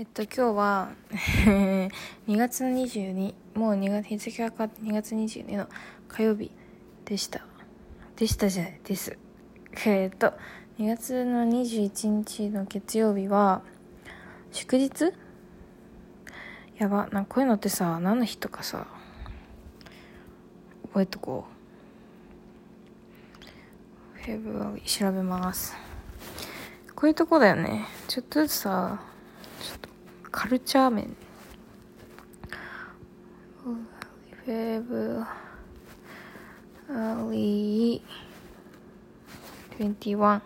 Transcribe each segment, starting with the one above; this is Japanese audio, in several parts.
えっと今日は 2月の22もう2月日付が変わって2月22の火曜日でした。でしたじゃないです。えっと2月の21日の月曜日は祝日？やばなんかこういうのってさ何の日とかさ覚えとこう。フェブラリ調べます。こういうとこだよね。ちょっとずつさカルチャー面。フェブラリー21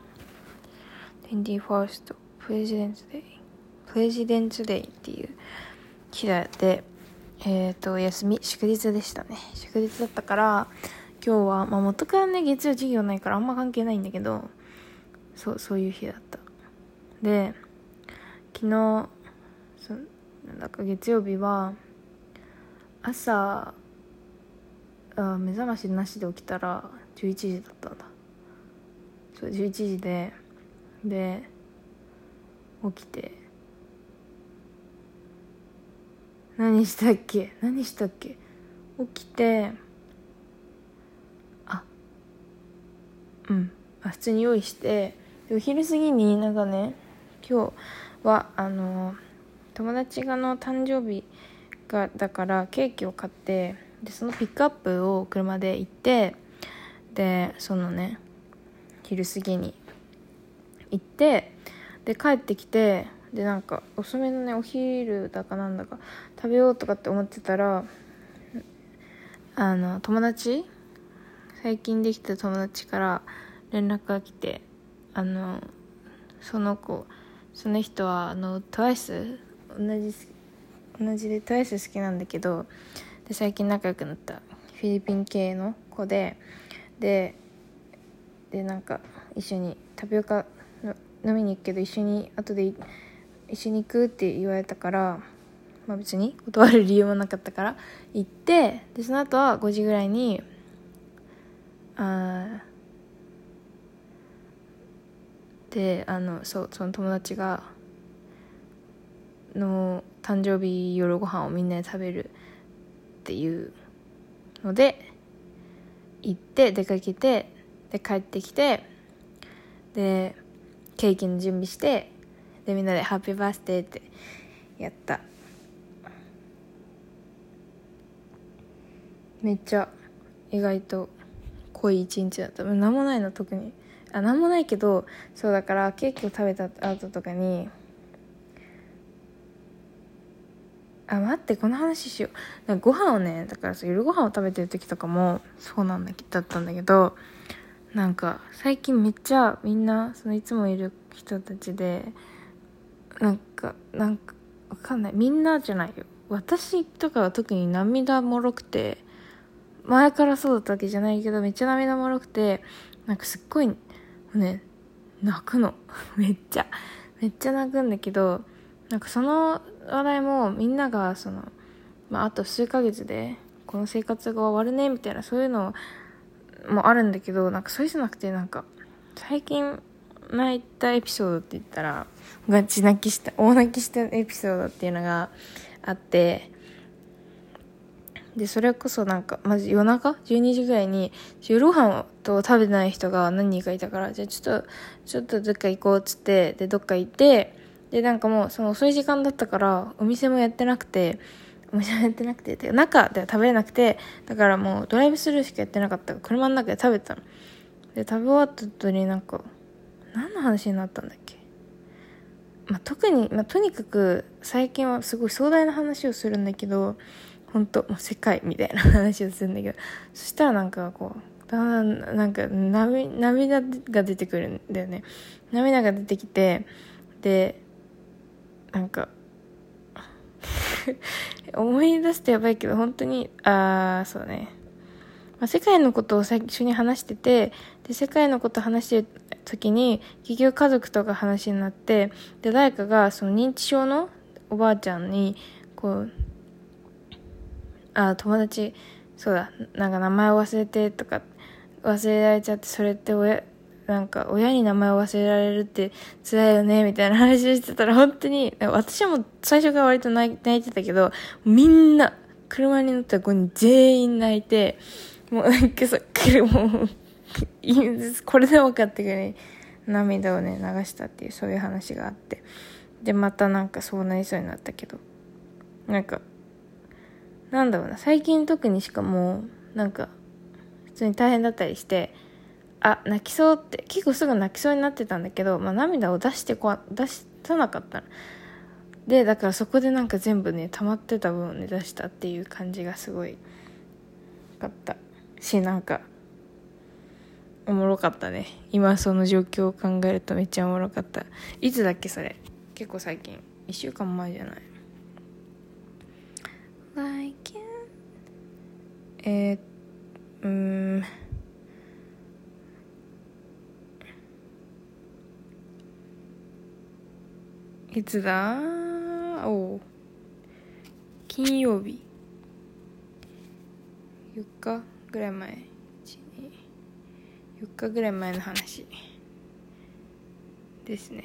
21st プレジデンツデイプレジデンツデイっていう日でえっ、ー、と休み祝日でしたね。祝日だったから今日はまあ元からね月曜授業ないからあんま関係ないんだけどそうそういう日だった。で昨日なんか月曜日は朝あ目覚ましなしで起きたら11時だったんだ。そう11時でで起きて何したっけ？何したっけ？起きてあうん。あ普通に用意してお昼過ぎになんかね今日はあの友達がの誕生日がだからケーキを買ってでそのピックアップを車で行ってでそのね昼過ぎに行ってで帰ってきてでなんか遅めのねお昼だかなんだか食べようとかって思ってたらあの友達最近できた友達から連絡が来てあのその子その人はあの TWICE 同じ同じで TWICE 好きなんだけどで最近仲良くなったフィリピン系の子でででなんか一緒にタピオカ飲みに行くけど一緒に後で一緒に行くって言われたから、まあ、別に断る理由もなかったから行ってでその後は5時ぐらいにあであのそうその友達がの誕生日夜ご飯をみんなで食べるっていうので行って出かけてで帰ってきてでケーキの準備してでみんなで「ハッピーバースデー」ってやった。めっちゃ意外と濃い一日だった。何もないの特に。あ何もないけどそうだからケーキを食べた後とかにあ待ってこの話しよう。なんかご飯をねだからさ夜ご飯を食べてる時とかもそうなんだだったんだけどなんか最近めっちゃみんなそのいつもいる人たちでなんかなんかわかんない。みんなじゃないよ。私とかは特に涙もろくて前からそうだったわけじゃないけどめっちゃ涙もろくてなんかすっごいね泣くの。めっちゃ。めっちゃ泣くんだけどなんかその話題もみんながその、まあ、あと数ヶ月でこの生活が終わるねみたいなそういうのもあるんだけどなんかそうじゃなくてなんか最近泣いたエピソードって言ったらガチ泣きした大泣きしたエピソードっていうのがあってでそれこそなんかまず夜中？12時ぐらいに夜ご飯と食べてない人が何人かいたからじゃあちょっとちょっとどっか行こうっつってでどっか行ってでなんかもうその遅い時間だったからお店もやってなくてお店もやってなくてて中では食べれなくてだからもうドライブスルーしかやってなかったから車の中で食べたの。で食べ終わった後になんか何の話になったんだっけ？まあ、特に、まあ、とにかく最近はすごい壮大な話をするんだけど本当もう世界みたいな話をするんだけどそしたらなんかこうだんだんなんか涙が出てくるんだよね。涙が出てきてでなんか 思い出すとやばいけど本当にああそうね、まあ、世界のことを最初に話しててで世界のこと話してる時に結局家族とか話になってで誰かがその認知症のおばあちゃんにこうあ友達そうだなんか名前を忘れてとか忘れられちゃってそれって親なんか親に名前を忘れられるって辛いよねみたいな話をしてたら本当に私も最初から割と泣いてたけどみんな車に乗った子に全員泣いてもうなんかさもうこれで分かってくれ涙をね流したっていうそういう話があって。でまたなんかそうなりそうになったけど。なんかなんだろうな最近特にしかもなんか普通に大変だったりしてあ泣きそうって結構すぐ泣きそうになってたんだけど、まあ、涙を出してこ出さなかった。のでだからそこでなんか全部ね溜まってた分をね出したっていう感じがすごいかった。しなんかおもろかったね。今その状況を考えるとめっちゃおもろかった。いつだっけそれ？結構最近。1週間前じゃない？えー、うんいつだ？お金曜日。4日ぐらい前。4日ぐらい前の話。ですね。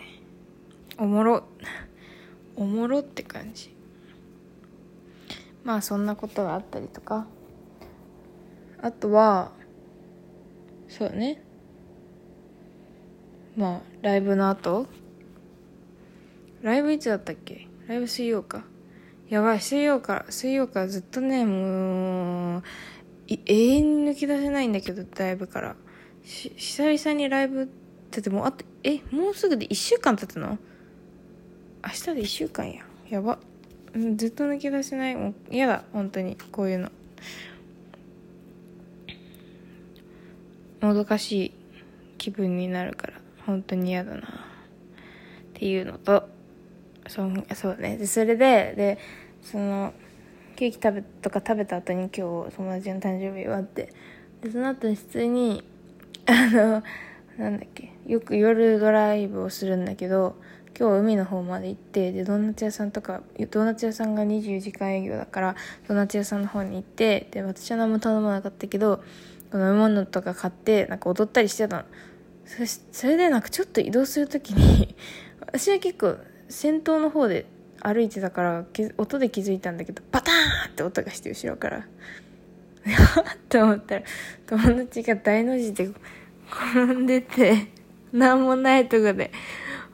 おもろ。おもろって感じ。まあそんなことがあったりとか。あとはそうね。まあライブの後ライブいつだったっけ？ライブ水曜か。やばい。水曜か。ら水曜かずっとねもう永遠に抜き出せないんだけどライブから。し久々にライブだってもうあとえもうすぐで1週間経つの？明日で1週間や。やば。ずっと抜き出せない。もう嫌だ。本当に。こういうの。もどかしい気分になるから。本当に嫌だな。っていうのとそうそうねでそれででそのケーキ食べとか食べた後に今日友達の誕生日終わってでその後に普通にあのなんだっけよく夜ドライブをするんだけど今日海の方まで行ってでドーナツ屋さんとかドーナツ屋さんが24時間営業だからドーナツ屋さんの方に行ってで私は何も頼まなかったけど飲み物とか買ってなんか踊ったりしてたのそそれでなんかちょっと移動する時に私は結構先頭の方で歩いてたから音で気づいたんだけどバターンって音がして後ろから。って思ったら友達が大の字で転んでて何もないとこで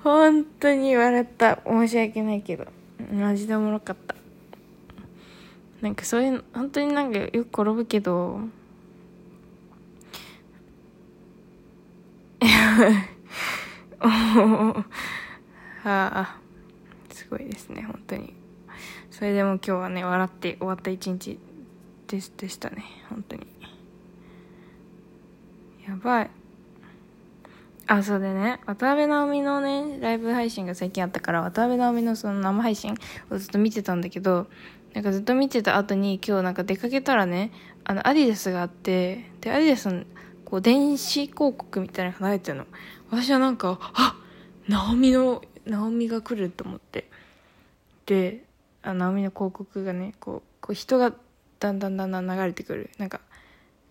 本当に笑った。申し訳ないけどマジでおもろかった。なんかそういうの本当になんかよく転ぶけどはあ すごいですね本当に。それでも今日はね笑って終わった一日ででしたね本当に。やばい。あそうでね渡辺直美のねライブ配信が最近あったから渡辺直美のその生配信をずっと見てたんだけどなんかずっと見てた後に今日なんか出かけたらねあのアディダスがあってでアディダスのこう電子広告みたいなのが流れてるの。私はなんかあ直美の直美が来ると思って。であ直美の広告がねこうこう人がだんだんだんだん流れてくる。なんか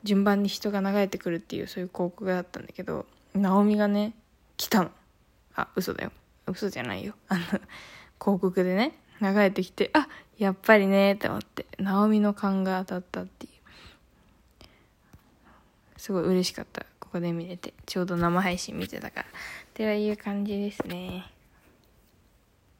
順番に人が流れてくるっていうそういう広告があったんだけど直美がね来たの。あ嘘だよ。嘘じゃないよ。あの広告でね流れてきてあやっぱりねって思って直美の勘が当たったっていう。すごい嬉しかった。ここで見れて。ちょうど生配信見てたから。っていう感じですね。